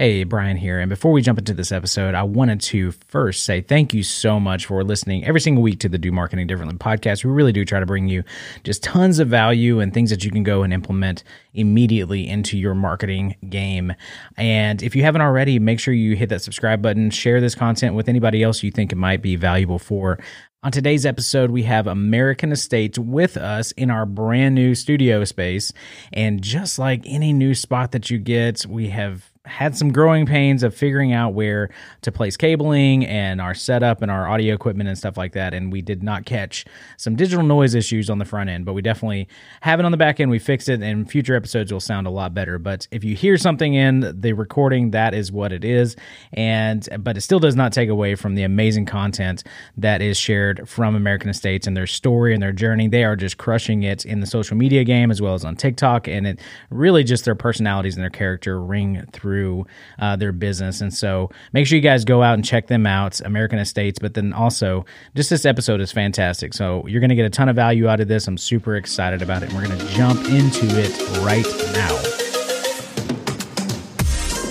Hey, Brian here. And before we jump into this episode, I wanted to first say thank you so much for listening every single week to the Do Marketing Differently podcast. We really do try to bring you just tons of value and things that you can go and implement immediately into your marketing game. And if you haven't already, make sure you hit that subscribe button, share this content with anybody else you think it might be valuable for. On today's episode, we have American Estates with us in our brand new studio space. And just like any new spot that you get, we have had some growing pains of figuring out where to place cabling and our setup and our audio equipment and stuff like that. And we did not catch some digital noise issues on the front end, but we definitely have it on the back end. We fixed it, and future episodes will sound a lot better. But if you hear something in the recording, that is what it is. And but it still does not take away from the amazing content that is shared from American Estates and their story and their journey. They are just crushing it in the social media game as well as on TikTok, and it really just their personalities and their character ring through through uh, their business. And so make sure you guys go out and check them out, American Estates. But then also, just this episode is fantastic. So you're going to get a ton of value out of this. I'm super excited about it. And we're going to jump into it right now.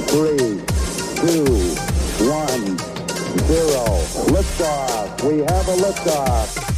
Three, two, one, zero. Liftoff. We have a liftoff.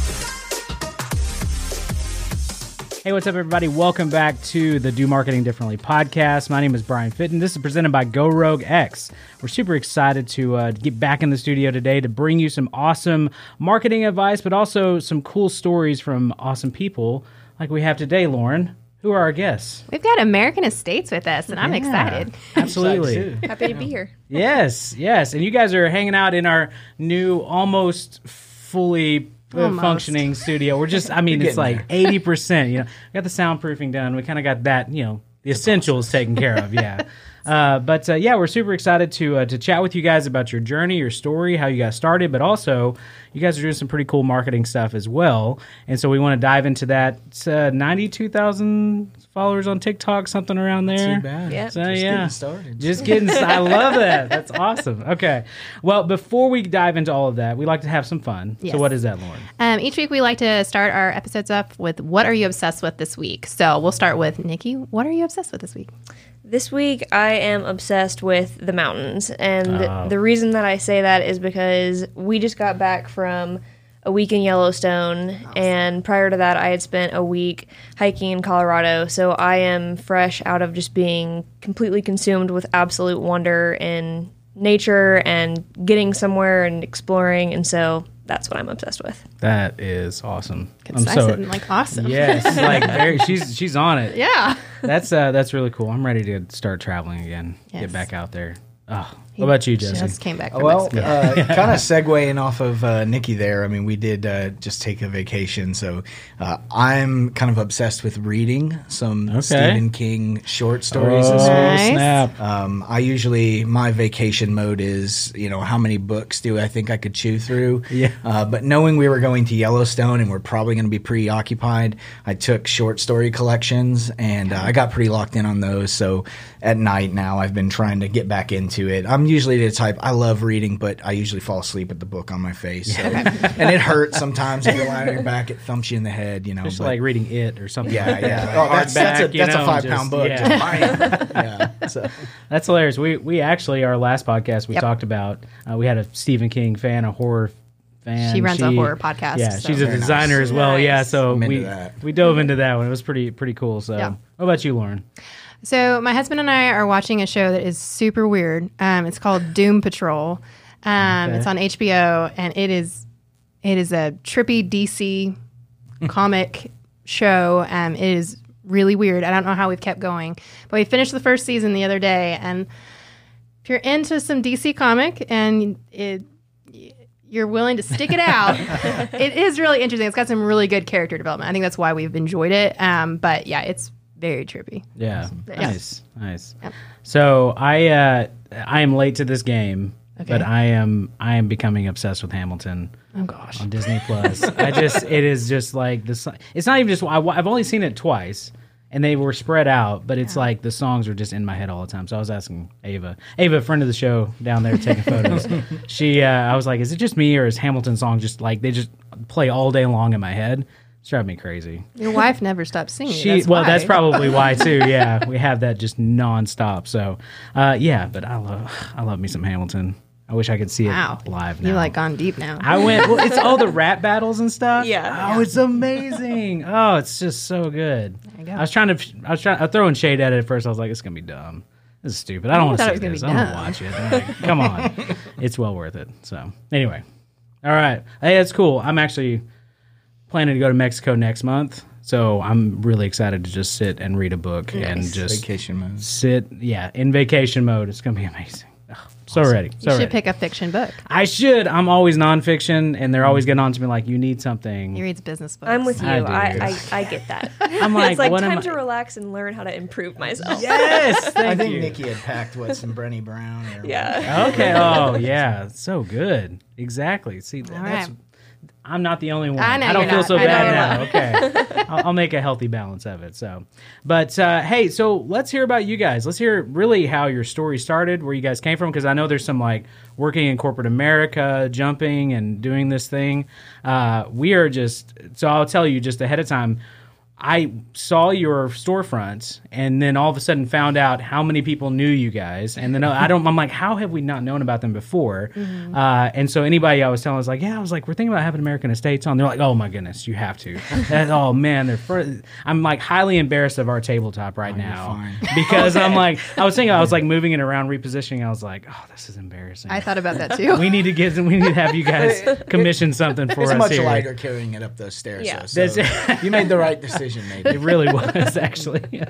Hey, what's up, everybody? Welcome back to the Do Marketing Differently podcast. My name is Brian Fitton. This is presented by Go Rogue X. We're super excited to uh, get back in the studio today to bring you some awesome marketing advice, but also some cool stories from awesome people like we have today, Lauren. Who are our guests? We've got American Estates with us, and I'm Yeah, excited. Absolutely. Happy to be here. yes, yes. And you guys are hanging out in our new, almost fully Almost. functioning studio. We're just, I mean, it's like 80%. You know, we got the soundproofing done. We kind of got that, you know, the essentials taken care of. Yeah. Uh, but uh, yeah, we're super excited to uh, to chat with you guys about your journey, your story, how you got started, but also you guys are doing some pretty cool marketing stuff as well. And so we want to dive into that. It's uh, ninety two thousand followers on TikTok, something around there. Too bad. Yeah. So Just yeah, getting started. just getting. I love that. That's awesome. Okay, well, before we dive into all of that, we like to have some fun. So, what is that, Lauren? Um, each week, we like to start our episodes up with what are you obsessed with this week. So we'll start with Nikki. What are you obsessed with this week? This week, I am obsessed with the mountains. And Oh. the reason that I say that is because we just got back from a week in Yellowstone. And prior to that, I had spent a week hiking in Colorado. So I am fresh out of just being completely consumed with absolute wonder in nature and getting somewhere and exploring. And so that's what I'm obsessed with. That is awesome. Concise and like awesome. yes, like very, she's she's on it. Yeah. That's uh that's really cool. I'm ready to start traveling again. Get back out there. Oh, what about you, Jesse? Just came back from Well, uh, kind of segueing off of uh, Nikki there. I mean, we did uh, just take a vacation, so uh, I'm kind of obsessed with reading some Okay. Stephen King short stories oh, this week. Nice. snap! Um, I usually my vacation mode is you know how many books do I think I could chew through? Yeah. Uh, but knowing we were going to Yellowstone and we're probably going to be preoccupied, I took short story collections and uh, I got pretty locked in on those. So at night now I've been trying to get back into it. I'm usually the type I love reading, but I usually fall asleep with the book on my face. So. and it hurts sometimes if you're lying on your back. It thumps you in the head. You know. Just but- like reading it or something. yeah, like yeah. like Oh, that's, that's a hardback, that's know, a five just- pound book. yeah. Just buy it. yeah. So. That's hilarious. We we actually our last podcast we Yep. talked about uh, we had a Stephen King fan, a horror fan. She runs a horror podcast, Yeah, so- she's a Very nice. designer as well. Yeah, so we that. we dove into that one. It was pretty pretty cool. So, Yeah. what about you, Lauren? So my husband and I are watching a show that is super weird. Um, it's called Doom Patrol. Um, Okay. It's on HBO, and it is it is a trippy DC comic show. Um, it is really weird. I don't know how we've kept going, but we finished the first season the other day. And if you're into some DC comic and it you're willing to stick it out. it is really interesting. It's got some really good character development. I think that's why we've enjoyed it. Um, but yeah, it's very trippy. Yeah, Yeah. nice, nice. Yep. So I uh, I am late to this game, Okay. but I am I am becoming obsessed with Hamilton. Oh gosh. on Disney Plus. I just it is just like this. It's not even just I, I've only seen it twice, and they were spread out. But it's like the songs are just in my head all the time. So I was asking Ava, Ava, friend of the show down there taking photos. she, uh, I was like, is it just me or is Hamilton song just like they just play all day long in my head? It's driving me crazy. Your wife never stops singing. She that's well, why. that's probably why too. Yeah, we have that just nonstop. So, uh, yeah, but I love I love me some Hamilton. I wish I could see it live now. You like gone deep now. I went. Well, it's all the rap battles and stuff. Yeah. Oh, it's amazing. Oh, it's just so good. you go. I was trying to. I was trying. I was throwing shade at it at first. I was like, it's gonna be dumb. This is stupid. I don't want to see this. I don't want to watch it. Like, Come on, it's well worth it. So anyway, all right. Hey, that's cool. I'm actually planning to go to Mexico next month. So I'm really excited to just sit and read a book and just Vacation mode. sit. Yeah, in vacation mode. It's gonna be amazing. Oh, so ready. So you should ready. pick a fiction book. I should. I'm always nonfiction, and they're always getting on to me like, "You need something." He reads business books. I'm with you. I I, do. I, I, get that. I'm like, it's like what am time I- to relax and learn how to improve myself. Yes, thank I think you. Nikki had packed what some Brené Brown. Or Yeah. Okay. Oh, yeah. So good. Exactly. See, All that's. right. I'm not the only one. I know don't feel not. so I bad now. Okay. I'll, I'll make a healthy balance of it. So, but uh, hey, so let's hear about you guys. Let's hear really how your story started, where you guys came from, because I know there's some like working in corporate America, jumping and doing this thing. Uh, we are just so I'll tell you just ahead of time. I saw your storefront and then all of a sudden found out how many people knew you guys. And then I don't, I'm like, how have we not known about them before? Uh, and so anybody I was telling was like, yeah, I was like, we're thinking about having American Estates on. They're like, oh my goodness, you have to. And, oh man, they're, fir- I'm like highly embarrassed of our tabletop right now fine. because I'm like, I was thinking, I was like moving it around, repositioning. I was like, oh, this is embarrassing. I thought about that too. we need to get, we need to have you guys commission something for It's us much here. lighter carrying it up those stairs. Yeah. though, so you made the right decision, maybe. It really was actually,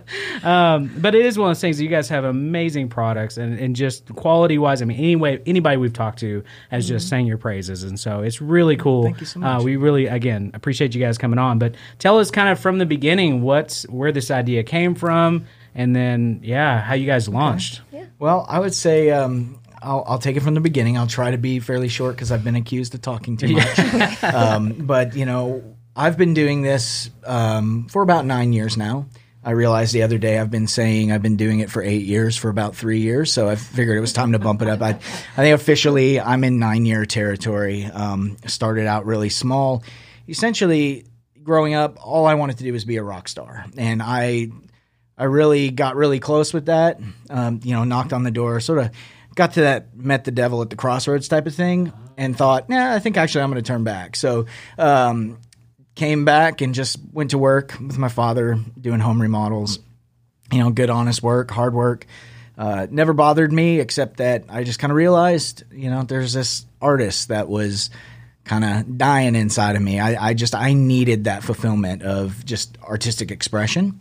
um, but it is one of those things. that You guys have amazing products, and, and just quality wise. I mean, anyway, anybody we've talked to has just sang your praises, and so it's really cool. Thank you so Uh, we really, again, appreciate you guys coming on. But tell us kind of from the beginning what's where this idea came from, and then yeah, how you guys launched. Well, I would say um, I'll, I'll take it from the beginning. I'll try to be fairly short because I've been accused of talking too much. um, but you know, I've been doing this um, for about nine years now. I realized the other day I've been saying I've been doing it for eight years for about three years, so I figured it was time to bump it up. I, I think officially I'm in nine year territory. Um, started out really small. Essentially, growing up, all I wanted to do was be a rock star, and I I really got really close with that. Um, you know, knocked on the door, sort of got to that met the devil at the crossroads type of thing, and thought, nah, I think actually I'm going to turn back. So, um, came back and just went to work with my father doing home remodels. You know, good, honest work, hard work. Uh, never bothered me, except that I just kind of realized, you know, there's this artist that was kind of dying inside of me. I, I just I needed that fulfillment of just artistic expression.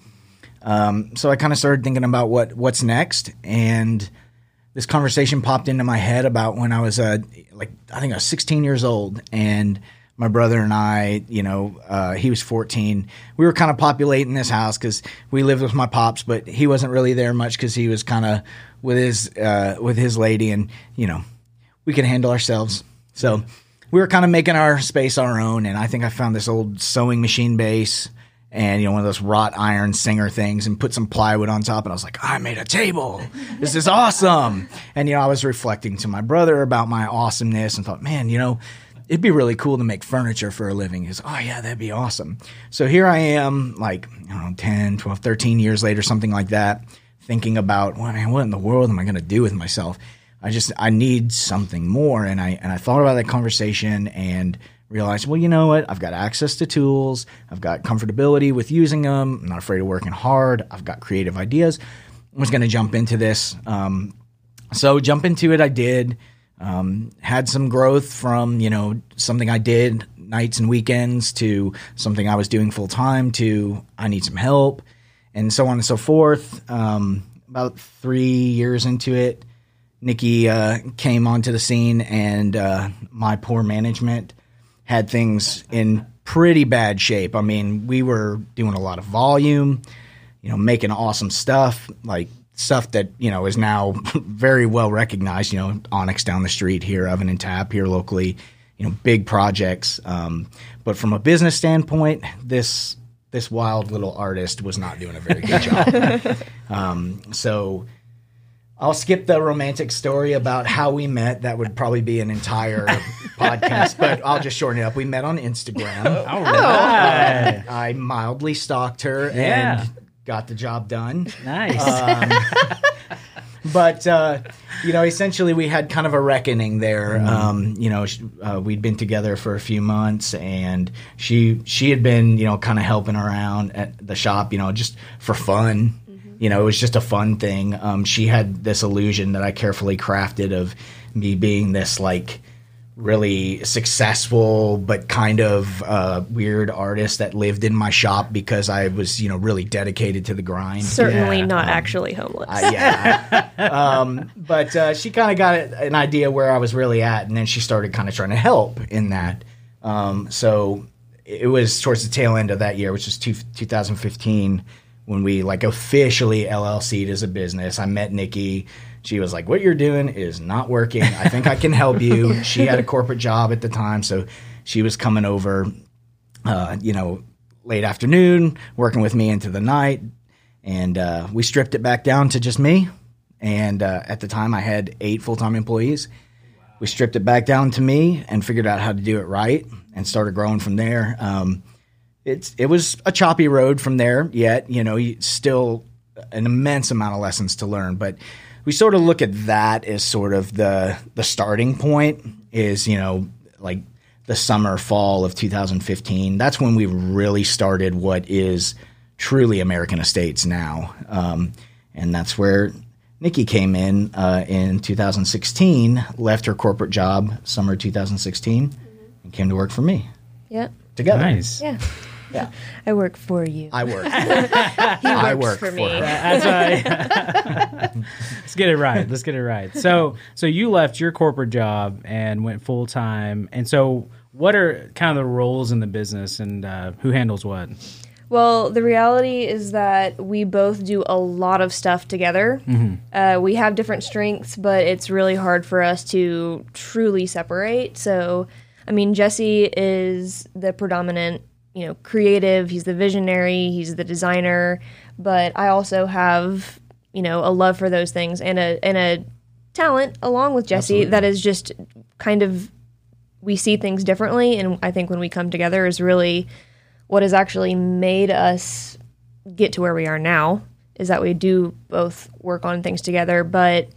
Um, so I kind of started thinking about what what's next, and this conversation popped into my head about when I was uh, like I think I was 16 years old, and my brother and I, you know, uh, he was 14. We were kind of populating this house because we lived with my pops, but he wasn't really there much because he was kind of with his uh, with his lady, and you know, we could handle ourselves. So we were kind of making our space our own, and I think I found this old sewing machine base and you know one of those wrought iron singer things and put some plywood on top and I was like I made a table this is awesome and you know I was reflecting to my brother about my awesomeness and thought man you know it'd be really cool to make furniture for a living is oh yeah that'd be awesome so here I am like I don't know 10 12 13 years later something like that thinking about well, man, what in the world am I going to do with myself I just I need something more and I and I thought about that conversation and realized, well, you know what? I've got access to tools. I've got comfortability with using them. I'm not afraid of working hard. I've got creative ideas. I was going to jump into this. Um, so jump into it. I did. Um, had some growth from you know something I did nights and weekends to something I was doing full time to I need some help and so on and so forth. Um, about three years into it, Nikki uh, came onto the scene, and uh, my poor management had things in pretty bad shape. I mean, we were doing a lot of volume, you know, making awesome stuff, like stuff that, you know, is now very well recognized, you know, Onyx down the street here, Oven and Tap here locally, you know, big projects. Um, but from a business standpoint, this this wild little artist was not doing a very good job. um, so I'll skip the romantic story about how we met. That would probably be an entire podcast, but I'll just shorten it up. We met on Instagram. All right. I mildly stalked her Yeah. and got the job done. Nice. but uh, you know, essentially, we had kind of a reckoning there. Mm-hmm. Um, you know, sh- uh, we'd been together for a few months, and she she had been you know kind of helping around at the shop, you know, just for fun. You know, it was just a fun thing. Um, she had this illusion that I carefully crafted of me being this like really successful but kind of uh, weird artist that lived in my shop because I was you know really dedicated to the grind. Certainly Yeah, not actually homeless. Yeah. um, but uh, she kind of got an idea where I was really at, and then she started kind of trying to help in that. Um, so it was towards the tail end of that year, which was two, 2015, when we like officially LLC'd as a business. I met Nikki. She was like, "What you're doing is not working. I think I can help you." she had a corporate job at the time, so she was coming over uh, you know, late afternoon, working with me into the night, and uh, we stripped it back down to just me. And uh, at the time, I had eight full time employees. We stripped it back down to me and figured out how to do it right, and started growing from there. Um, it's it was a choppy road from there. Yet, you know, still an immense amount of lessons to learn, but. We sort of look at that as sort of the the starting point. Is you know like the summer fall of 2015 that's when we really started what is truly american estates now um, and that's where nikki came in uh, in 2016 left her corporate job summer 2016 and came to work for me yep. together nice. Yeah. Yeah I work for you. i work he I works work for for me. her. That's right. Let's get it right. Let's get it right. So, so you left your corporate job and went full time. And so, what are kind of the roles in the business, and uh, who handles what? Well, the reality is that we both do a lot of stuff together. Uh, we have different strengths, but it's really hard for us to truly separate. So, I mean, Jesse is the predominant, you know, creative. He's the visionary. He's the designer. But I also have, you know, a love for those things and a and a talent along with Jesse that is just kind of we see things differently. And I think when we come together is really what has actually made us get to where we are now is that we do both work on things together but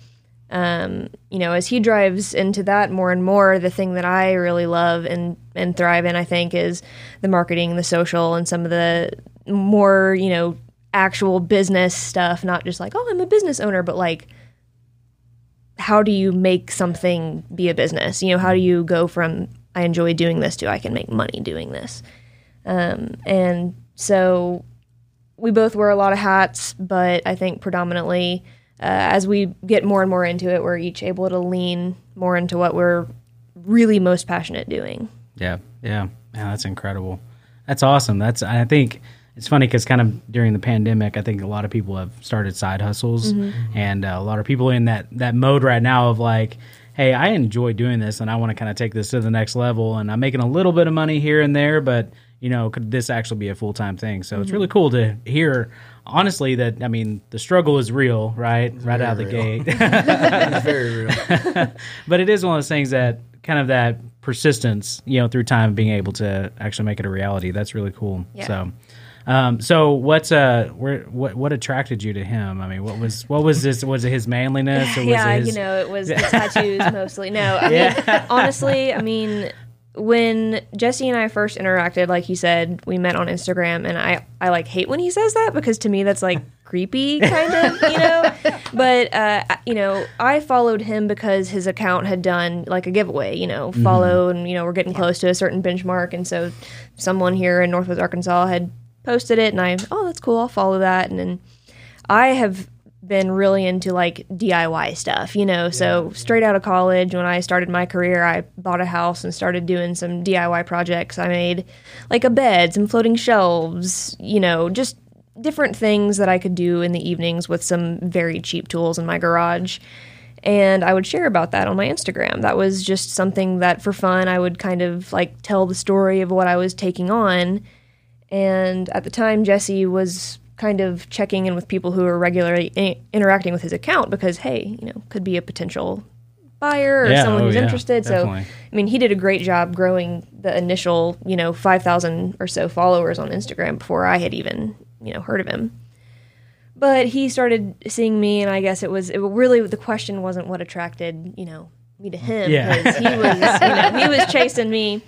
um, you know as he drives into that more and more the thing that i really love and and thrive in i think is the marketing the social and some of the more you know actual business stuff not just like oh i'm a business owner but like how do you make something be a business? You know how do you go from i enjoy doing this to i can make money doing this. Um, and so we both wear a lot of hats, but I think predominantly uh, as we get more and more into it, we're each able to lean more into what we're really most passionate doing. Yeah, yeah, yeah. That's incredible. That's awesome. That's I think it's funny because kind of during the pandemic, I think a lot of people have started side hustles, and uh, a lot of people in that that mode right now of like, hey, I enjoy doing this, and I want to kind of take this to the next level, and I'm making a little bit of money here and there, but you know, could this actually be a full time thing? So it's really cool to hear. Honestly, that I mean, the struggle is real, right? right out of the very gate. it's very real but it is one of those things that kind of that persistence, you know, through time being able to actually make it a reality. That's really cool. Yeah. So, um, so what's uh, where what what attracted you to him? I mean, what was what was this? Was it his manliness? Or was yeah, it his, you know, it was the tattoos mostly. No, I mean, honestly, I mean, when Jesse and I first interacted, like he said, we met on Instagram, and I, I like hate when he says that because to me that's like creepy, kind of, you know. But uh, you know, I followed him because his account had done like a giveaway, you know, follow, and you know, we're getting close to a certain benchmark, and so someone here in Northwest Arkansas had posted it, and I, oh, that's cool, I'll follow that, and then I have been really into like DIY stuff, you know. So straight out of college, when I started my career, I bought a house and started doing some DIY projects. I made like a bed, some floating shelves, you know, just different things that I could do in the evenings with some very cheap tools in my garage. And I would share about that on my Instagram. That was just something that for fun I would kind of like tell the story of what I was taking on. And at the time, Jesse was kind of checking in with people who are regularly i- interacting with his account because hey, you know, could be a potential buyer or Yeah, someone oh, who's yeah, interested. definitely. So, I mean, he did a great job growing the initial, you know, 5,000 or so followers on Instagram before I had even, you know, heard of him. But he started seeing me, and I guess it was it really the question wasn't what attracted, you know, me to him Yeah. because he was, you know, he was chasing me.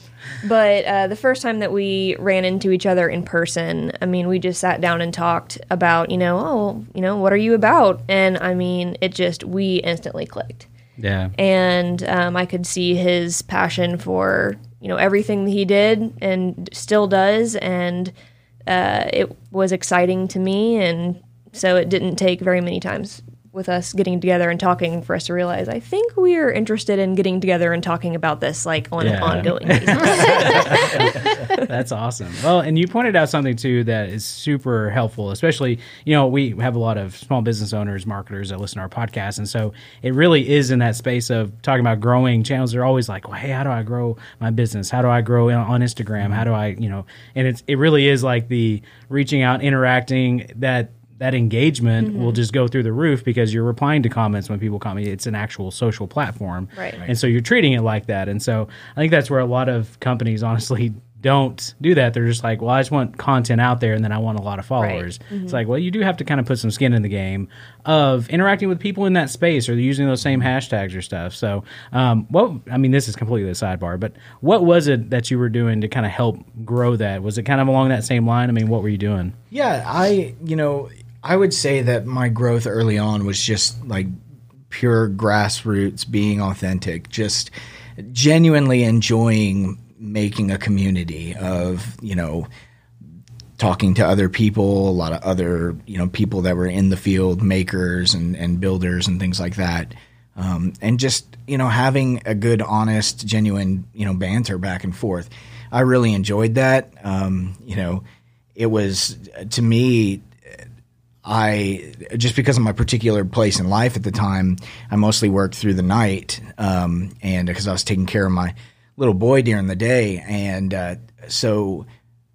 But uh, the first time that we ran into each other in person, I mean, we just sat down and talked about, you know, oh, you know, what are you about? And I mean, it just we instantly clicked Yeah. and um, I could see his passion for you know everything that he did and still does, and uh, it was exciting to me, and so it didn't take very many times with us getting together and talking for us to realize I think we are interested in getting together and talking about this like on an ongoing basis. That's awesome. Well, and you pointed out something too that is super helpful, especially, you know, we have a lot of small business owners, marketers that listen to our podcast. And so it really is in that space of talking about growing channels. They're always like, well, hey, how do I grow my business? How do I grow on- on Instagram? How do I, you know, and it's, it really is like the reaching out, interacting that that engagement will just go through the roof because you're replying to comments when people comment. It's an actual social platform. Right. Right. And so you're treating it like that. And so I think that's where a lot of companies honestly don't do that. They're just like, well, I just want content out there and then I want a lot of followers. It's like, well, you do have to kind of put some skin in the game of interacting with people in that space or using those same hashtags or stuff. So, um, what, I mean, this is completely a sidebar, but what was it that you were doing to kind of help grow that? Was it kind of along that same line? I mean, what were you doing? Yeah, I you know I would say that my growth early on was just like pure grassroots, being authentic, just genuinely enjoying making a community of you know talking to other people, a lot of other you know people that were in the field, makers and and builders and things like that, um, and just you know having a good, honest, genuine you know banter back and forth. I really enjoyed that. Um, you know, it was to me. I just because of my particular place in life at the time, I mostly worked through the night, um, and because I was taking care of my little boy during the day, and uh, so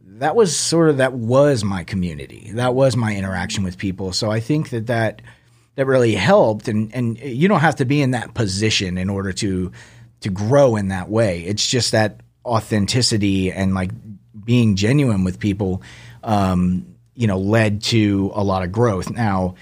that was sort of that was my community. That was my interaction with people. So I think that that that really helped. And and you don't have to be in that position in order to to grow in that way. It's just that authenticity and like being genuine with people. Um, you know, led to a lot of growth. Now,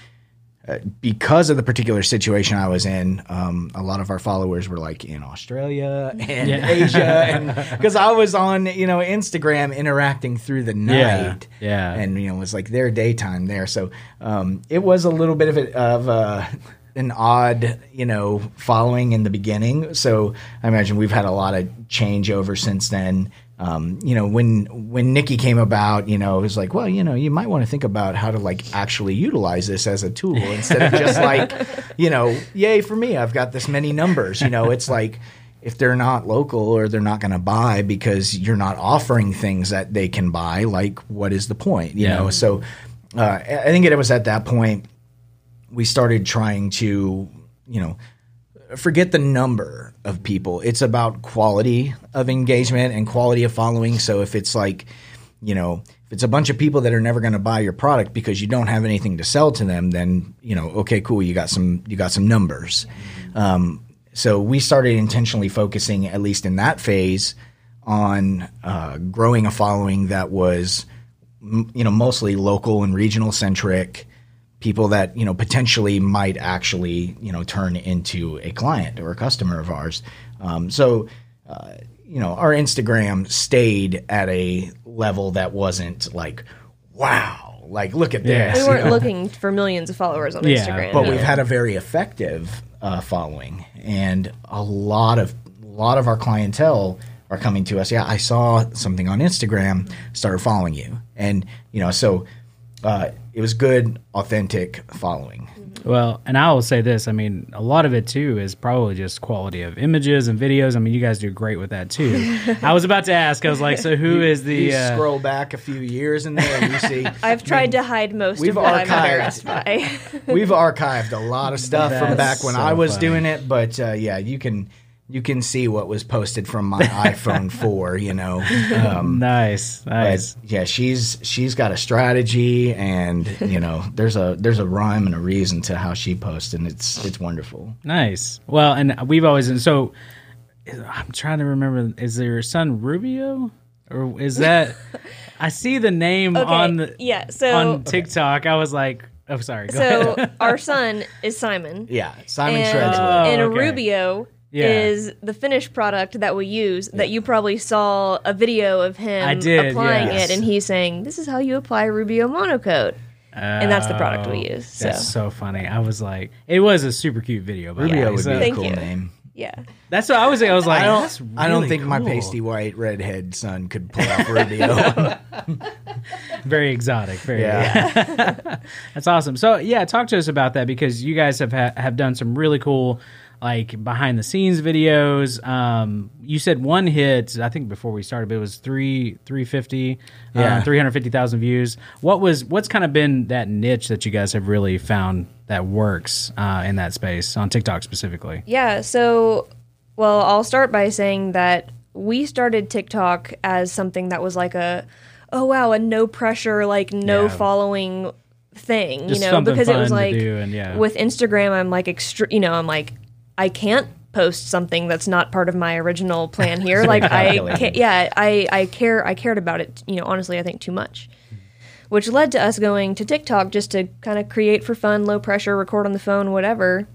uh, because of the particular situation I was in, um, a lot of our followers were like in Australia and Asia, because I was on, you know, Instagram interacting through the Yeah, night, yeah. and you know, it was like their daytime there. So um, it was a little bit of a, of a, an odd, you know, following in the beginning. So I imagine we've had a lot of changeover since then. Um, you know, when when Nikki came about, you know, it was like, well, you know, you might want to think about how to like actually utilize this as a tool instead of just like, you know, yay for me, I've got this many numbers. You know, it's like if they're not local or they're not going to buy because you're not offering things that they can buy, like what is the point? You Yeah. know, so uh, I I think it was at that point we started trying to, you know, forget the number of people. It's about quality of engagement and quality of following. So if it's like, you know, if it's a bunch of people that are never going to buy your product because you don't have anything to sell to them, then you know, okay, cool, you got some, you got some numbers. Um, so we started intentionally focusing, at least in that phase, on uh, growing a following that was, m- you know, mostly local and regional centric people that you know potentially might actually you know turn into a client or a customer of ours. Um, so uh, you know our Instagram stayed at a level that wasn't like wow, like look at Yeah. this. we weren't know? looking for millions of followers on Yeah, Instagram. but no. we've had a very effective uh, following, and a lot of a lot of our clientele are coming to us. Yeah, I saw something on Instagram, started following you, and you know, so uh, it was good, authentic following. Well, and I will say this. I mean, a lot of it too is probably just quality of images and videos. I mean, you guys do great with that too. I was about to ask. I was like, so who is the? You Uh, scroll back a few years in there, and you see I've tried to hide most we've of what I'm archived- embarrassed by. we've archived a lot of stuff from back when so I was funny. doing it. But uh, yeah, you can you can see what was posted from my iPhone 4. You know, um, Nice, nice. yeah, she's she's got a strategy, and you know, there's a there's a rhyme and a reason to how she posts, and it's it's wonderful. Nice. Well, and we've always and so I'm trying to remember. Is there your son Rubio, or is that? I see the name Okay, on the yeah, so- on TikTok. I was like, oh, sorry. Go So ahead. our son is Simon. Yeah, Simon and, Shreds. Oh, and okay. Rubio Yeah. is the finished product that we use that you probably saw a video of him I did, applying yes. it and he's saying this is how you apply Rubio monocoat. and that's the product we Oh, use. So That's so funny. I was like, it was a super cute video. By the Rubio way, would be a Thank cool you. name. yeah. That's what I was. I was like, I don't. that's I don't really think my pasty white redhead son could pull off Rubio. very exotic. Very. yeah, That's awesome. So yeah, talk to us about that because you guys have ha- have done some really cool like behind the scenes videos. Um, you said one hit. I think before we started, but it was three three fifty. Yeah. uh, three hundred fifty thousand views. What was what's kind of been that niche that you guys have really found that works uh, in that space on TikTok specifically? Yeah, so well, I'll start by saying that we started TikTok as something that was like a oh wow, a no pressure, like no Yeah. following thing, Just you know, something because it was like and, yeah. with Instagram I'm like extra, you know, I'm like I can't post something that's not part of my original plan here. like I can't, yeah, I I care I cared about it, you know, honestly, I think too much. Which led to us going to TikTok just to kind of create for fun, low pressure, record on the phone, whatever.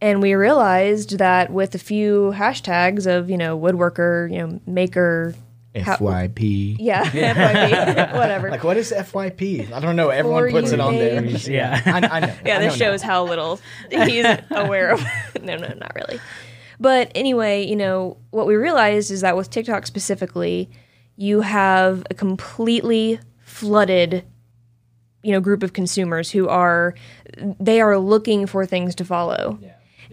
And we realized that with a few hashtags of, you know, woodworker, you know, maker, FYP. yeah, FYP, whatever. Like what is FYP? I don't know. Everyone For puts it on there. Yeah. I, I know. yeah, I this know now. shows how little he's aware of. no, no, not really. But anyway, you know, what we realized is that with TikTok specifically, you have a completely flooded you know group of consumers who are they are looking for things to follow.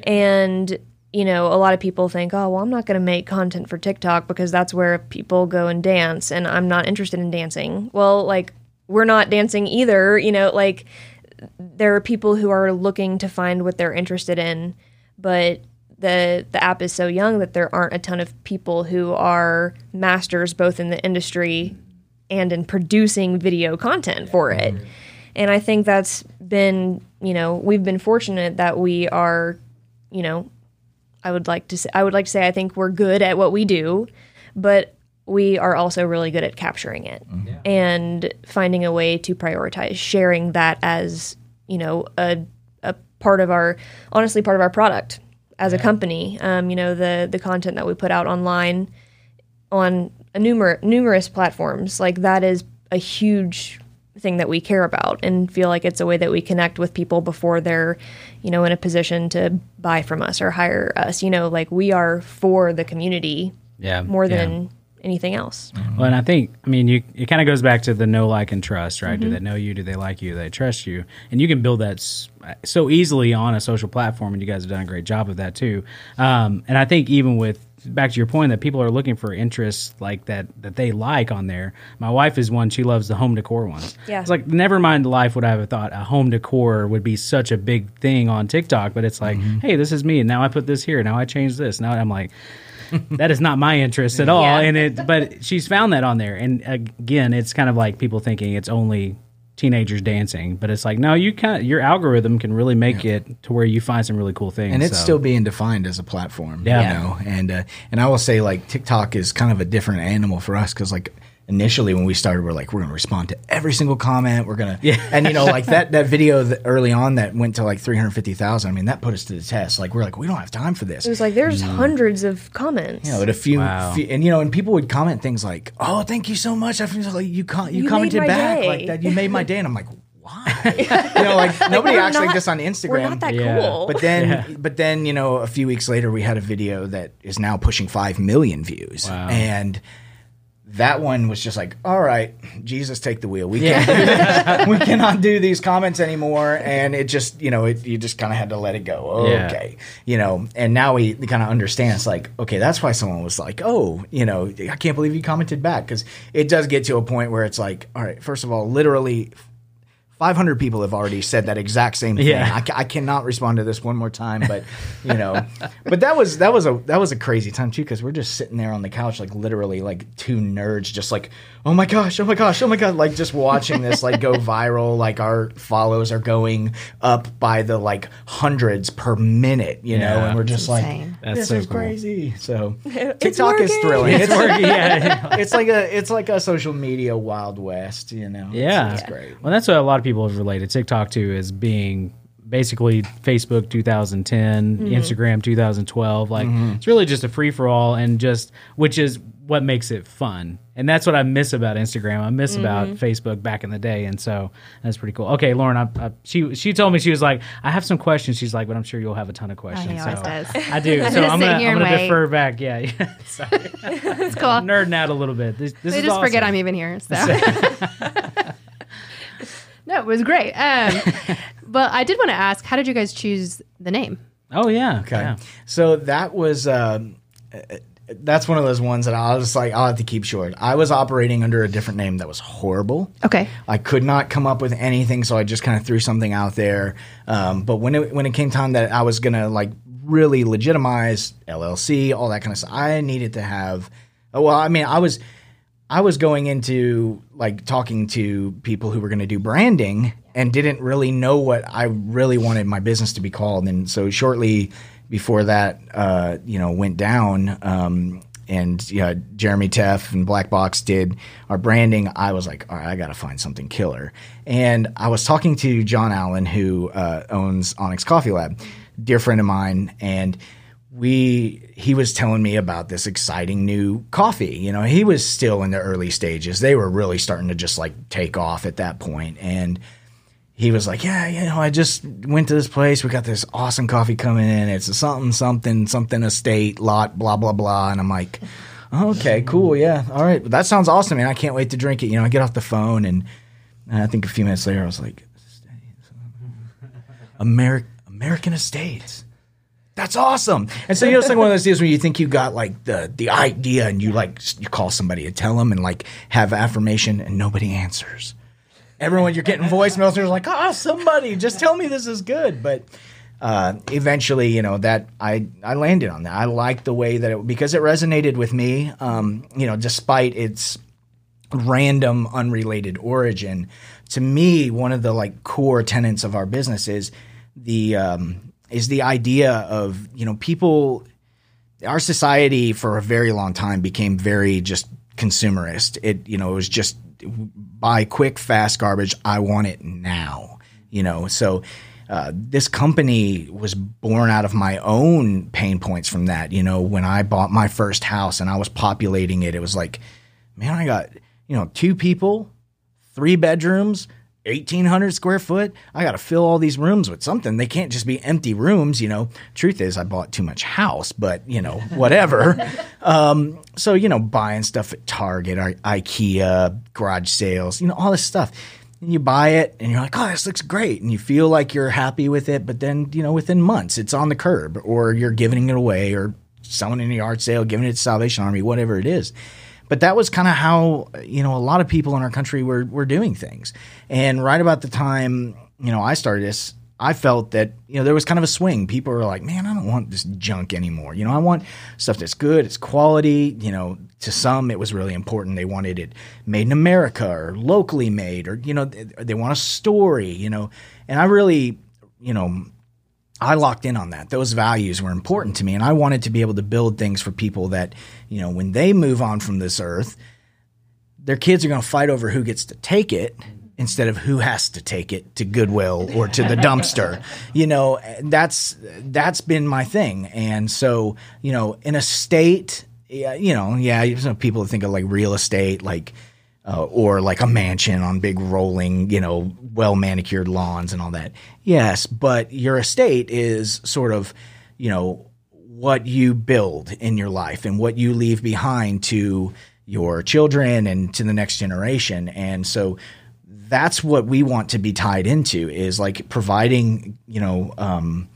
And you know, a lot of people think, "Oh, well, I'm not going to make content for TikTok because that's where people go and dance and I'm not interested in dancing." Well, like we're not dancing either, you know, like there are people who are looking to find what they're interested in, but the the app is so young that there aren't a ton of people who are masters both in the industry and in producing video content for it. Mm-hmm. And I think that's been, you know, we've been fortunate that we are, you know, I would like to say I would like to say I think we're good at what we do, but we are also really good at capturing it and finding a way to prioritize sharing that as, you know, a a part of our honestly part of our product as a company. Um, you know, the the content that we put out online on a numer- numerous platforms like that is a huge thing that we care about and feel like it's a way that we connect with people before they're you know in a position to buy from us or hire us you know like we are for the community Yeah, more yeah. than anything else Well, and I think, I mean, you it kind of goes back to the know, like, and trust, right? Mm-hmm. Do they know you? Do they like you? Do they trust you? And you can build that so easily on a social platform, and you guys have done a great job of that too. Um, and I think even with back to your point that people are looking for interests like that that they like on there. My wife is one; she loves the home decor ones. Yeah. it's like never mind life would I have thought a home decor would be such a big thing on TikTok, but it's like, mm-hmm. hey, this is me, and now I put this here, now I change this, now I'm like that is not my interest at all Yeah. and it but she's found that on there and again it's kind of like people thinking it's only teenagers dancing but it's like no you can your algorithm can really make it to where you find some really cool things and it's so. still being defined as a platform. Yeah. you know, and uh, and I will say like TikTok is kind of a different animal for us because like initially when we started, we're like we're going to respond to every single comment. We're gonna Yeah. and you know like that that video that early on that went to like three hundred fifty thousand. I mean that put us to the test. Like we're like we don't have time for this. it was like there's mm. hundreds of comments you know, at a few, Wow. few- and you know, and people would comment things like, "Oh, thank you so much." I feel like you com- you, You commented back day. like that. You made my day, and I'm like, why? you know, like nobody we're actually not- just on Instagram. we're not that Yeah. cool But then, but then, you know, a few weeks later, we had a video that is now pushing five million views, Wow. and that one was just like, all right, Jesus, take the wheel. We can't, we cannot do these comments anymore, and it just, you know, it, you just kind of had to let it go. Yeah. Okay, you know, and now we, kind of understand. It's like, okay, that's why someone was like, oh, you know, I can't believe you commented back because it does get to a point where it's like, all right, first of all, literally 500 people have already said that exact same thing. Yeah. I, ca- I cannot respond to this one more time, but you know, but that was that was a that was a crazy time too because we're just sitting there on the couch, like literally like two nerds, just like oh my gosh, oh my gosh, oh my god, like just watching this like go viral. Like our follows are going up by the like hundreds per minute, you know, and we're just like insane. That's this so is cool. crazy. So TikTok is thrilling. It's, working, yeah. it's like a it's like a social media wild west, you know. It's- Yeah, it's, great. Well, that's what a lot of people have related TikTok to as being basically Facebook 2010, Mm-hmm. Instagram 2012. Like it's really just a free for all, and just which is what makes it fun. And that's what I miss about Instagram. I miss about Mm-hmm. Facebook back in the day, and so that's pretty cool. Okay, Lauren, I, I, she she told me she was like, I have some questions. She's like, but I'm sure you'll have a ton of questions. always so does. I do. So I'm gonna, I'm gonna defer back. Yeah, yeah. Sorry, It's cool. nerding out a little bit. This, this They is just forget. I'm even here. So. no, it was great. Um, but I did want to ask, how did you guys choose the name? Oh yeah. Okay. yeah. So that was um, uh, that's one of those ones that I was like, I'll have to keep short. I was operating under a different name that was horrible. Okay. I could not come up with anything, so I just kind of threw something out there. Um, but when it when it came time that I was gonna like really legitimize LLC, all that kind of stuff, I needed to have. Well, I mean, I was I was going into like talking to people who were going to do branding and didn't really know what I really wanted my business to be called. And so shortly before that, uh, you know, went down, um, and yeah, Jeremy Teff and Black Box did our branding. I was like, all right, I got to find something killer. And I was talking to John Allen, who uh, owns Onyx Coffee Lab, dear friend of mine, and we he was telling me about this exciting new coffee. You know, he was still in the early stages. They were really starting to just like take off at that point, and he was like, "Yeah, you know, I just went to this place. We got this awesome coffee coming in. It's a something, something, something estate lot, blah blah blah." And I'm like, "Okay, cool, yeah, all right, that sounds awesome, man. I can't wait to drink it." You know, I get off the phone, and, and I think a few minutes later, I was like, "American American Estates." That's awesome. And so you know, it's like one of those deals where you think you got like the the idea, and you like you call somebody and tell them, and like have affirmation, and nobody answers. Everyone you're getting voicemails they're like oh somebody just tell me this is good. But uh, eventually you know that i i landed on that. I liked the way that it because it resonated with me um, you know despite its random unrelated origin to me one of the like core tenets of our business is the um, is the idea of you know people our society for a very long time became very just consumerist. It you know it was just buy quick, fast garbage. I want it now. You know, so uh, this company was born out of my own pain points from that. You know, when I bought my first house and I was populating it, it was like, man, I got you know two people, three bedrooms. 1800 square foot. I got to fill all these rooms with something. They can't just be empty rooms, you know. Truth is, I bought too much house, but you know, whatever. um, so you know, buying stuff at Target, IKEA, garage sales, you know, all this stuff. And you buy it, and you're like, "Oh, this looks great," and you feel like you're happy with it. But then, you know, within months, it's on the curb, or you're giving it away, or selling it in a yard sale, giving it to Salvation Army, whatever it is. But that was kind of how you know a lot of people in our country were were doing things. And right about the time you know I started this, I felt that you know there was kind of a swing. People were like, "Man, I don't want this junk anymore. You know, I want stuff that's good, it's quality. You know, to some it was really important. They wanted it made in America or locally made, or you know, they, they want a story. You know, and I really, you know, I locked in on that. Those values were important to me, and I wanted to be able to build things for people that, you know, when they move on from this earth, their kids are going to fight over who gets to take it instead of who has to take it to Goodwill or to the dumpster. You know, that's that's been my thing, and so you know, in a state, you know, yeah, you know, people think of like real estate, like. Uh, or like a mansion on big rolling, you know, well manicured lawns and all that. Yes, but your estate is sort of, you know, what you build in your life and what you leave behind to your children and to the next generation. And so that's what we want to be tied into is like providing, you know, um,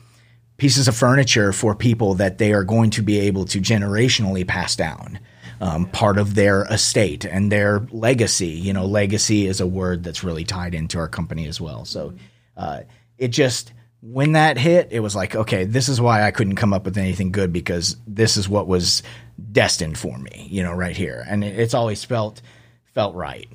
pieces of furniture for people that they are going to be able to generationally pass down. Um, part of their estate and their legacy. You know, legacy is a word that's really tied into our company as well. So uh, it just when that hit, it was like, okay, this is why I couldn't come up with anything good because this is what was destined for me. You know, right here, and it, it's always felt felt right.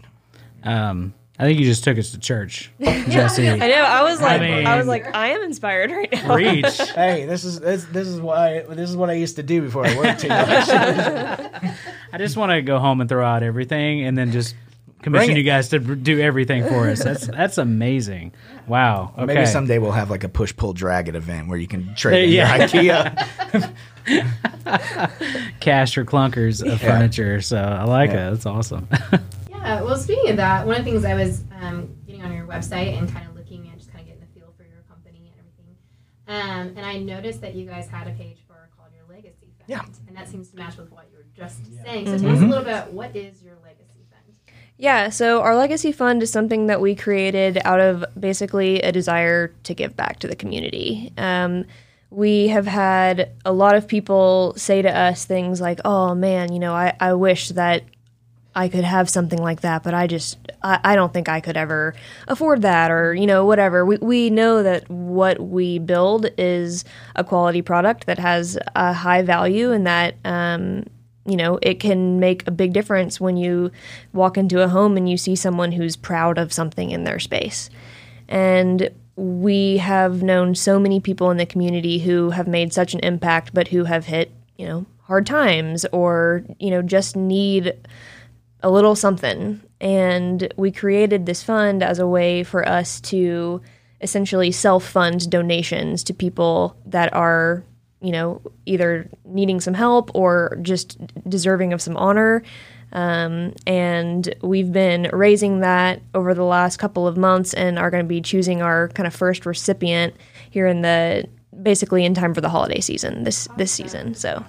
Um, I think you just took us to church, Jesse. I know. I was like, I, mean- was like, I am inspired right now. Reach. hey, this is this, this is why this is what I used to do before I worked here. I just want to go home and throw out everything, and then just commission you guys to do everything for us. That's that's amazing. Wow. Okay. Maybe someday we'll have like a push pull drag it event where you can trade Yeah. your IKEA. cash or clunkers of Yeah. furniture. So I like Yeah. it. That's awesome. Yeah, well, speaking of that, one of the things I was um, getting on your website and kind of looking at, just kind of getting the feel for your company and everything, um, and I noticed that you guys had a page for called your Legacy Fund, Yeah. and that seems to match with what you were just saying. So tell us a little bit. What is your Legacy Fund? Yeah, so our legacy fund is something that we created out of basically a desire to give back to the community. Um, we have had a lot of people say to us things like, oh man, you know, I, I wish that I could have something like that, but I just, I, I don't think I could ever afford that or, you know, whatever. We, we know that what we build is a quality product that has a high value and that, um, you know, it can make a big difference when you walk into a home and you see someone who's proud of something in their space. And we have known so many people in the community who have made such an impact, but who have hit, you know, hard times or, you know, just need a little something. And we created this fund as a way for us to essentially self fund donations to people that are, you know, either needing some help or just deserving of some honor. Um, and we've been raising that over the last couple of months and are going to be choosing our kind of first recipient here in the basically in time for the holiday season this this season. So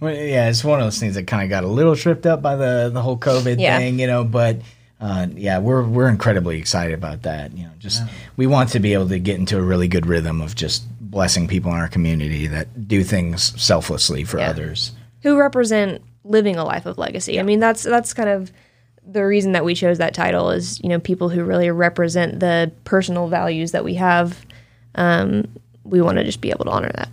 Well, yeah, it's one of those things that kind of got a little tripped up by the the whole COVID Yeah. thing, you know. But uh, yeah, we're we're incredibly excited about that. You know, just we want to be able to get into a really good rhythm of just blessing people in our community that do things selflessly for Yeah. others. who represent living a life of legacy. I mean, that's that's kind of the reason that we chose that title is you know people who really represent the personal values that we have. Um, we want to just be able to honor that.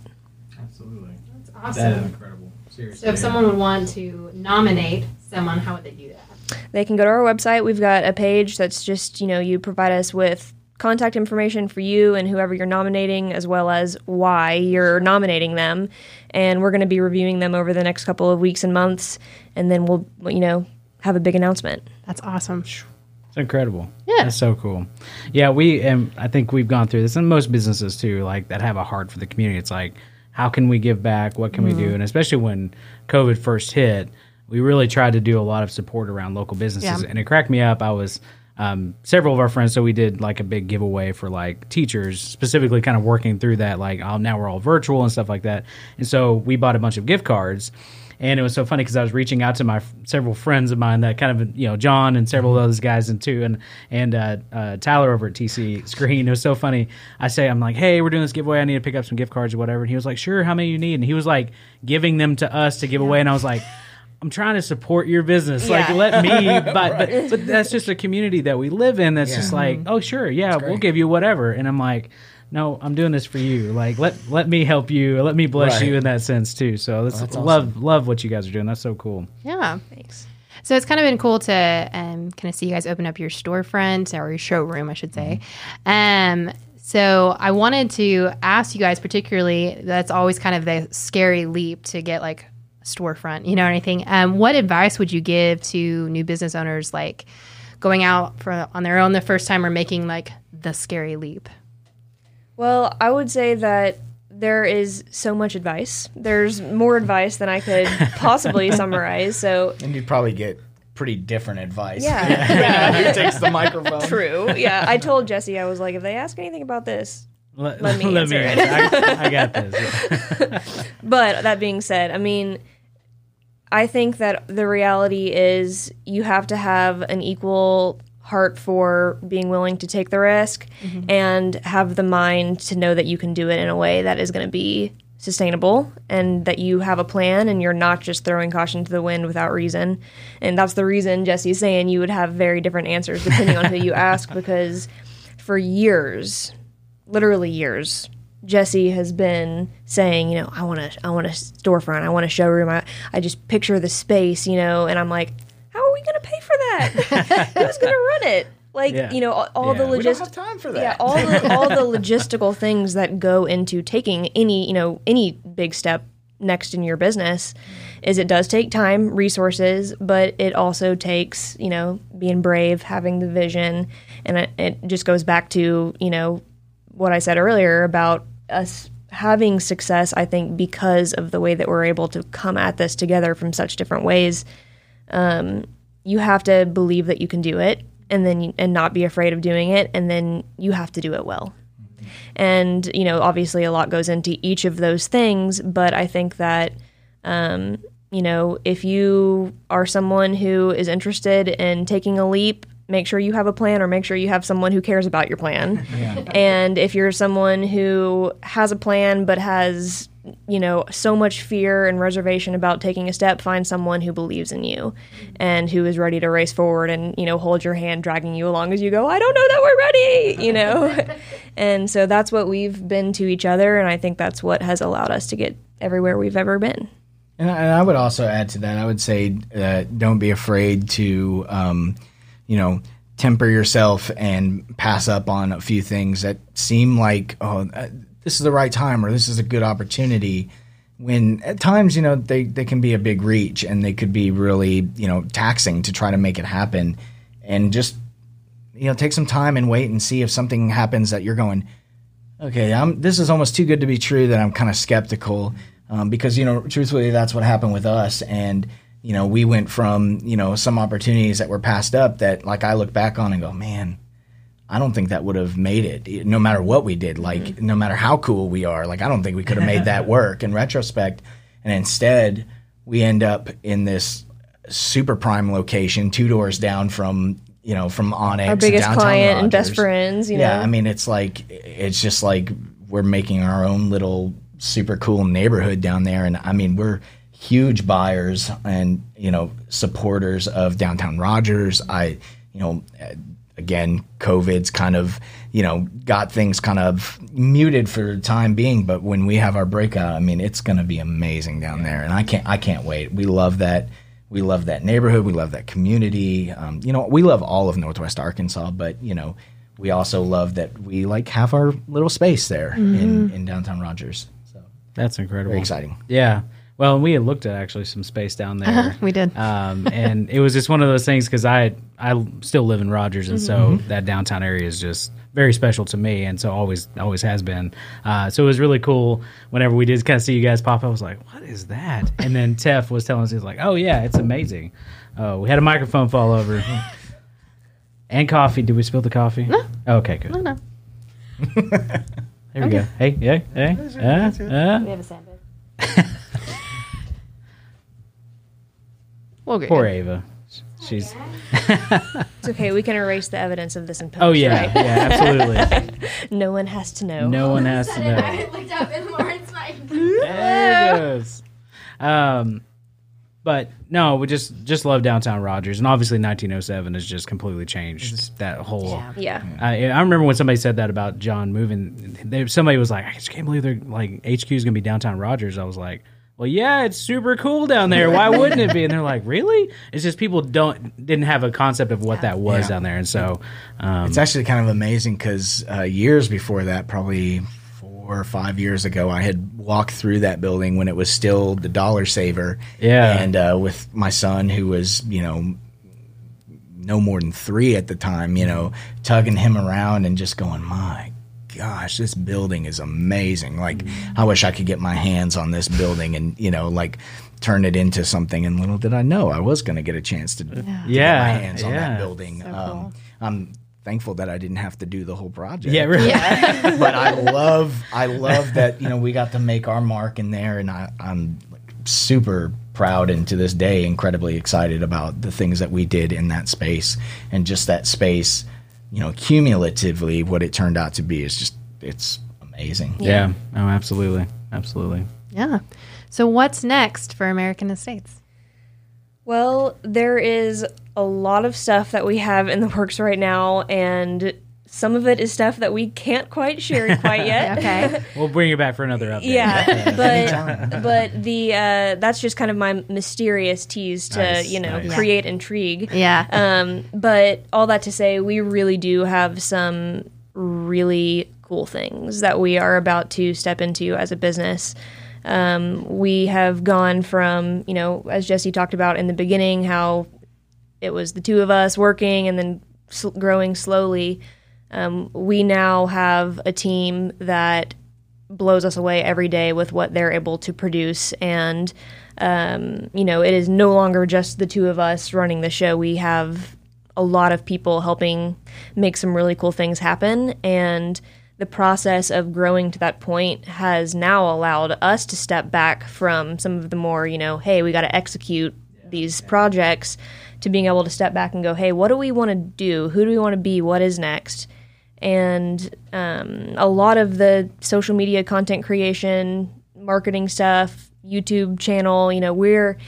Absolutely. That's awesome. incredible. Seriously. So if someone would want to nominate someone, how would they do that? They can go to our website. We've got a page that's just you know you provide us with contact information for you and whoever you're nominating, as well as why you're nominating them. And we're going to be reviewing them over the next couple of weeks and months, and then we'll you know have a big announcement. That's awesome. It's incredible. Yeah. That's so cool. Yeah, we and I think we've gone through this and most businesses too, like that have a heart for the community. It's like, how can we give back? What can we do? Mm-hmm. And especially when COVID first hit, we really tried to do a lot of support around local businesses. Yeah. And it cracked me up. I was um, several of our friends, so we did like a big giveaway for like teachers, specifically kind of working through that. Like, oh, now we're all virtual and stuff like that. And so we bought a bunch of gift cards. And it was so funny because I was reaching out to my f- several friends of mine that kind of, you know, John and several of those guys and too, and and uh, uh, Tyler over at TC Screen. It was so funny. I say, I'm like, hey, we're doing this giveaway. I need to pick up some gift cards or whatever. And he was like, sure. How many you need? And he was like giving them to us to give away. And I was like. I'm trying to support your business. Like, let me, but, but but that's just a community that we live in. That's just like, oh sure, yeah, we'll give you whatever. And I'm like, no, I'm doing this for you. Like, let let me help you. Let me bless Right. you in that sense too. So that's, that's love love what you guys are doing. That's so cool. Yeah. Thanks. So it's kind of been cool to um, kind of see you guys open up your storefront or your showroom, I should say. Um, so I wanted to ask you guys, particularly, that's always kind of the scary leap to get like a storefront, you know, or anything. Um, what advice would you give to new business owners, like going out for on their own the first time or making like the scary leap? Well, I would say that there is so much advice. There's more advice than I could possibly summarize. So And you'd probably get pretty different advice. Yeah. Depending on who takes the microphone. true. Yeah, I told Jesse I was like, if they ask anything about this, Let, Let me answer it. I, I got this. But that being said, I mean, I think that the reality is you have to have an equal heart for being willing to take the risk mm-hmm. and have the mind to know that you can do it in a way that is going to be sustainable and that you have a plan and you're not just throwing caution to the wind without reason. And that's the reason Jesse's saying you would have very different answers depending on who you ask because for years, literally years, Jesse has been saying, you know, I want to, I want a storefront, I want a showroom. I, I just picture the space, you know, and I'm like, how are we going to pay for that? Who's going to run it? Like, Yeah. you know, all, all the Yeah. Logistics. have time for that. Yeah, all the all the logistical things that go into taking any you know any big step next in your business is it does take time, resources, but it also takes you know being brave, having the vision, and it, it just goes back to you know what I said earlier about us having success. I think because of the way that we're able to come at this together from such different ways you have to believe that you can do it and then and not be afraid of doing it and then you have to do it well and you know obviously a lot goes into each of those things but i think that um, you know if you are someone who is interested in taking a leap make sure you have a plan or make sure you have someone who cares about your plan. And if you're someone who has a plan but has you know so much fear and reservation about taking a step find someone who believes in you and who is ready to race forward and you know hold your hand dragging you along as you go i don't know that we're ready you know? And so that's what we've been to each other and i think that's what has allowed us to get everywhere we've ever been. And I, and I would also add to that. I would say uh, don't be afraid to, um, you know, temper yourself and pass up on a few things that seem like, oh, uh, this is the right time or this is a good opportunity. When at times, you know, they, they can be a big reach and they could be really, you know, taxing to try to make it happen. And just, you know, take some time and wait and see if something happens that you're going, okay, I'm, this is almost too good to be true that I'm kind of skeptical um, because you know, truthfully, that's what happened with us, and you know, we went from you know some opportunities that were passed up that like I look back on and go, man. I don't think that would have made it, no matter what we did. Like, mm-hmm. no matter how cool we are, like, I don't think we could have made that work in retrospect. And instead, we end up in this super prime location, two doors down from, you know, from Onyx. our biggest client and best friends you Yeah, know I mean, it's like it's just like we're making our own little super cool neighborhood down there, and I mean, we're huge buyers and you know supporters of downtown Rogers. I, you know, again, COVID's kind of you know got things kind of muted for the time being, but when we have our breakout, I mean, it's going to be amazing down there, and I can't I can't wait. We love that. We love that neighborhood. We love that community. Um, you know, we love all of Northwest Arkansas, but you know, we also love that we like have our little space there in, in downtown Rogers. So That's incredible. very exciting. Yeah. Well, we had looked at actually some space down there. We did. um, and it was just one of those things because I I still live in Rogers, and so that downtown area is just very special to me, and so always always has been. Uh, so it was really cool whenever we did kind of see you guys pop. up. I was like, "What is that?" And then Tef was telling us, "He's like, oh yeah, it's amazing." Oh, we had a microphone fall over. And coffee. Did we spill the coffee? No. Okay, good. No, no. There we go. Hey, yeah, hey, uh, uh. we have a sandbag We'll get Poor. Ava. She's. it's okay we can erase the evidence of this in post Oh yeah, right? yeah, absolutely. no one has to know No one has to know. I looked up in Lauren's mic. There it goes. Um, but no, we just just love downtown Rogers, and obviously 1907 has just completely changed that whole. yeah I, I remember when somebody said that about John moving. There, somebody was like, "I just can't believe they're like HQ is gonna be downtown Rogers." I was like, "Well, yeah, it's super cool down there. Why wouldn't it be?" And they're like, "Really?" It's just people don't didn't have a concept of what that was Yeah. down there, and so um, It's actually kind of amazing because uh, years before that, probably four or five years ago, I had walked through that building when it was still the Dollar Saver. Yeah. And uh, with my son, who was, you know, no more than three at the time, you know, tugging him around and just going, my gosh, this building is amazing. Like, I wish I could get my hands on this building and, you know, like turn it into something. And little did I know I was going to get a chance to, to get Yeah, my hands on that building. um, I'm thankful that I didn't have to do the whole project. yeah, really. but I love, I love that you know we got to make our mark in there, and I, I'm super proud and to this day incredibly excited about the things that we did in that space and just that space. You know, cumulatively, what it turned out to be is just it's amazing. Yeah. Oh, absolutely. absolutely. Yeah. So what's next for American Estates? Well, there is a lot of stuff that we have in the works right now, and some of it is stuff that we can't quite share quite yet. Okay. We'll bring you back for another update. Yeah, but but the uh, that's just kind of my mysterious tease to Nice, you know nice. create intrigue. Yeah. Um, but all that to say, we really do have some really cool things that we are about to step into as a business. Um, we have gone from, you know, as Jesse talked about in the beginning, how it was the two of us working and then sl- growing slowly. Um, we now have a team that blows us away every day with what they're able to produce. And um, you know it is no longer just the two of us running the show. We have a lot of people helping make some really cool things happen. And the process of growing to that point has now allowed us to step back from some of the more you know hey we got to execute these projects to being able to step back and go hey what do we want to do? Who do we want to be? What is next and um, a lot of the social media content creation, marketing stuff, YouTube channel. You know, we're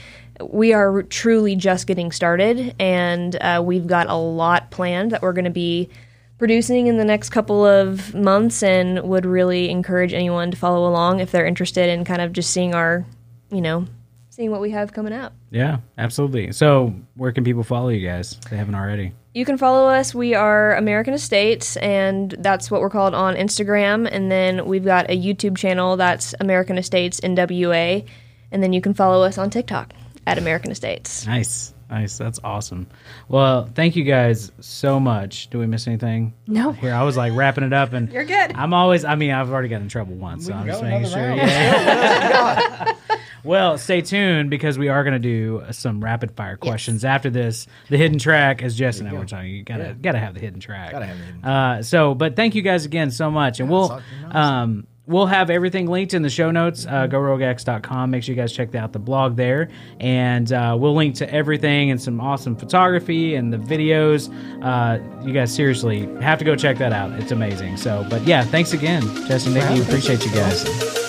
we are truly just getting started, and uh, we've got a lot planned that we're going to be producing in the next couple of months, and would really encourage anyone to follow along if they're interested in kind of just seeing our, you know, seeing what we have coming up. Yeah, absolutely. So, where can people follow you guys? If they haven't already. You can follow us. We are American Estates, and that's what we're called on Instagram. And then we've got a YouTube channel that's American Estates NWA. And then you can follow us on TikTok at American Estates. Nice. Nice. That's awesome. Well, thank you guys so much. Do we miss anything? No. Here, I was like wrapping it up, and You're good. I'm always. I mean, I've already got in trouble once, so I'm just making another sure. round. Yeah. well, stay tuned because we are going to do some rapid fire questions after this. The hidden track, as Jess and I were talking, you gotta gotta have the hidden track. Gotta have the hidden Uh, so, but thank you guys again so much, and we'll all- you know, um, we'll have everything linked in the show notes. Uh, GoRogueX.com. Make sure you guys check out the blog there, and uh, we'll link to everything and some awesome photography and the videos. Uh, you guys seriously have to go check that out. It's amazing. So, but yeah, thanks again, Jesse, Nikki. We appreciate you guys.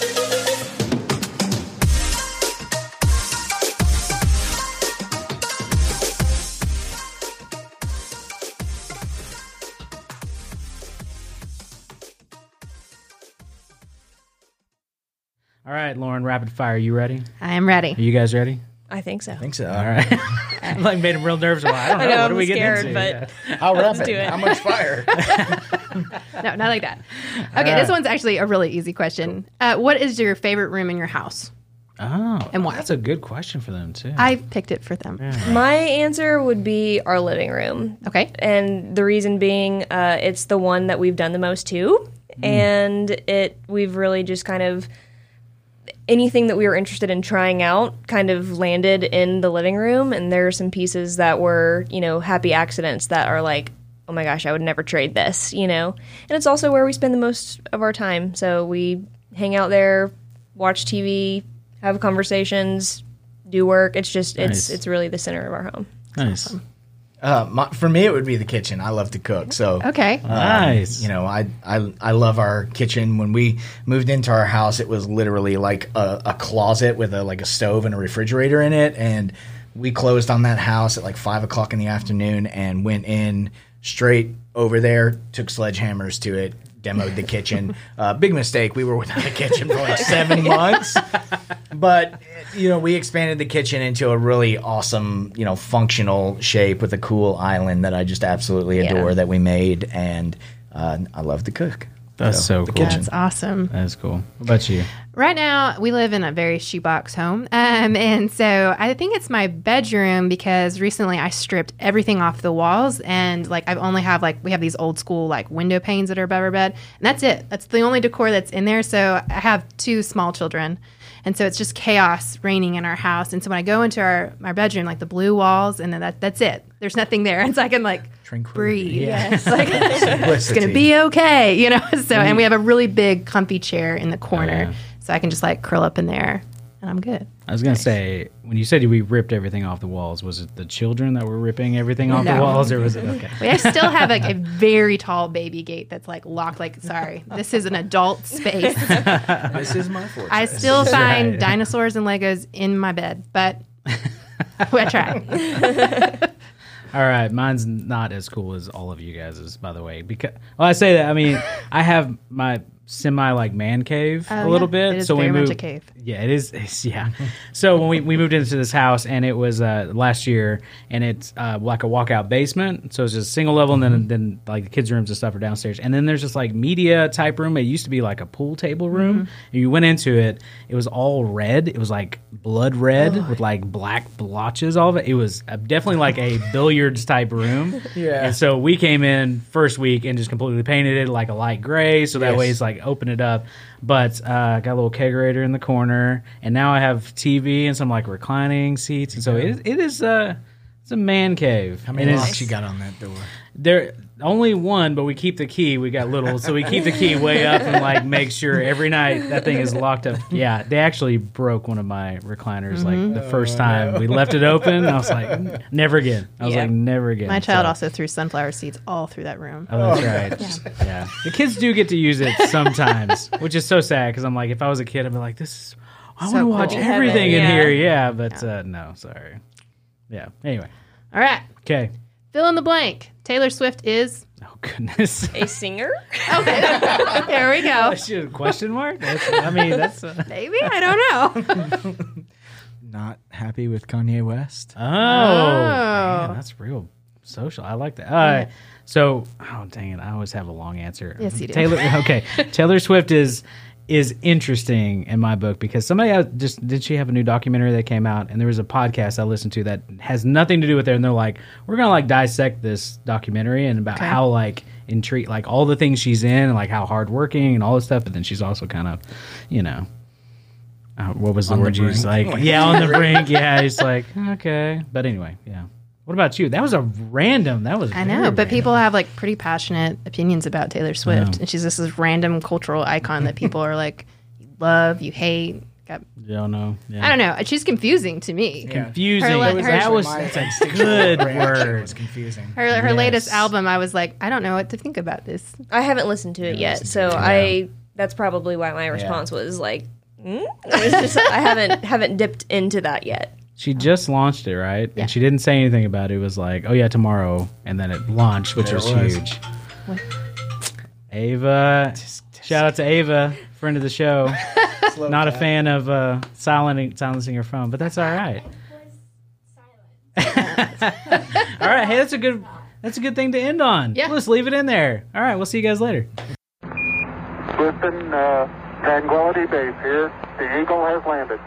Right, Lauren, rapid fire. You ready? I am ready. Are you guys ready? I think so. I think so. All right. I like made him real nervous. Well, I don't know. I know, what I'm are we scared, getting into? but How rapid? do it. How much fire? No, not like that. Okay, this one's actually a really easy question. Uh, what is your favorite room in your house? Oh, And why? That's a good question for them too. I picked it for them. My answer would be our living room. Okay. and the reason being uh, it's the one that we've done the most to and it we've really just kind of anything that we were interested in trying out kind of landed in the living room and there are some pieces that were you know happy accidents that are like oh my gosh i would never trade this you know? And it's also where we spend the most of our time. So we hang out there watch tv have conversations do work. It's just it's Nice. it's really the center of our home. Nice, Uh, my, for me, it would be the kitchen. I love to cook, so Okay. nice. you know, I, I I love our kitchen. When we moved into our house, it was literally like a, a closet with a like a stove and a refrigerator in it, and we closed on that house at like five o'clock in the afternoon and went in straight over there, took sledgehammers to it, demoed the kitchen. uh, big mistake. We were without a kitchen for like seven months, but you know, we expanded the kitchen into a really awesome, you know, functional shape with a cool island that I just absolutely Yeah. adore that we made, and uh, I love to cook. That's so the cool. kitchen. That's awesome. That's cool. What about you? Right now, we live in a very shoebox home. Um, and so I think it's my bedroom because recently I stripped everything off the walls. And like, I've only have like, we have these old school like window panes that are above our bed. And that's it. That's the only decor that's in there. So I have two small children. And so it's just chaos reigning in our house. And so when I go into our, our bedroom, like the blue walls, and then that, that's it. There's nothing there. And so I can like breathe. Yes. Like, it's going to be okay, you know? So, and we have a really big, comfy chair in the corner. yeah. So I can just like curl up in there and I'm good. I was gonna say when you said we ripped everything off the walls, was it the children that were ripping everything off the walls, or was it okay? We still have like a very tall baby gate that's like locked. Like, sorry, this is an adult space. This is my fortress. I still find right. dinosaurs and Legos in my bed, but I try. All right, mine's not as cool as all of you guys's, by the way. Because well, I say that I mean I have my semi like man cave a Oh, little yeah. bit. It is so very we much moved. a cave. Yeah, it is. It's, yeah. so when we, we moved into this house and it was uh, last year and it's uh, like a walkout basement. So it's just single level and then then like the kids' rooms and stuff are downstairs. And then there's just like media type room. It used to be like a pool table room. And you went into it, it was all red. It was like blood red with like black blotches all of it. It was uh, definitely like a billiards type room. Yeah. And so we came in first week and just completely painted it like a light gray. So that Yes. way it's like open it up. But uh, I got a little kegerator in the corner, and now I have TV and some like reclining seats, and so it, it is uh, it's a man cave. How many locks you got on that door? There only one, but we keep the key. We got little, so we keep the key way up and like make sure every night that thing is locked up. Yeah, they actually broke one of my recliners like the first time we left it open. I was like, never again. I was Yeah. like, never again. My child So- also threw sunflower seeds all through that room. Oh, that's right. Yeah. The kids do get to use it sometimes, which is so sad because I'm like, if I was a kid, I'd be like, this is, I So want to watch cool. everything in Yeah. here. Yeah, but Uh, no, sorry. Yeah. Anyway. All right, Okay. fill in the blank. Taylor Swift is. Oh, goodness. A singer? Okay, there we go. Shoot, question mark? That's, I mean, that's. Uh, Maybe I don't know. Not happy with Kanye West? oh, man, Oh. that's real social. I like that. Uh, So, oh, dang it. I always have a long answer. Yes, you do. Taylor, okay. Taylor Swift is is interesting in my book because somebody else just did she have a new documentary that came out? And there was a podcast I listened to that has nothing to do with it. And they're like we're gonna like dissect this documentary and about Okay. how like intrigue like all the things she's in and like how hardworking and all this stuff. But then she's also kind of you know uh, what was the On the word you used? like yeah on the brink. Yeah it's like okay. But anyway yeah what about you that was a random that was I know, but random. people have like pretty passionate opinions about Taylor Swift, and she's just this random cultural icon that people are like, you love, you hate. Got, don't know yeah. I don't know. She's confusing to me. confusing Her le- her- that was that's a good reaction word was confusing. Her her latest album, I was like, I don't know what to think about this. I haven't listened to it yet, so I that's probably why my response was like, mm? it's just I haven't haven't dipped into that yet. She just launched it, right? Yeah. And she didn't say anything about it. It was like, oh yeah, tomorrow, and then it launched, which There was, it was. huge. Ava, shout out to Ava, friend of the show. Not a fan of uh, silent, silencing her phone, but that's all right. all right, hey, that's a good, that's a good thing to end on. Yeah. let's leave it in there. All right, we'll see you guys later. Listen, uh, Tranquility Base here. The Eagle has landed.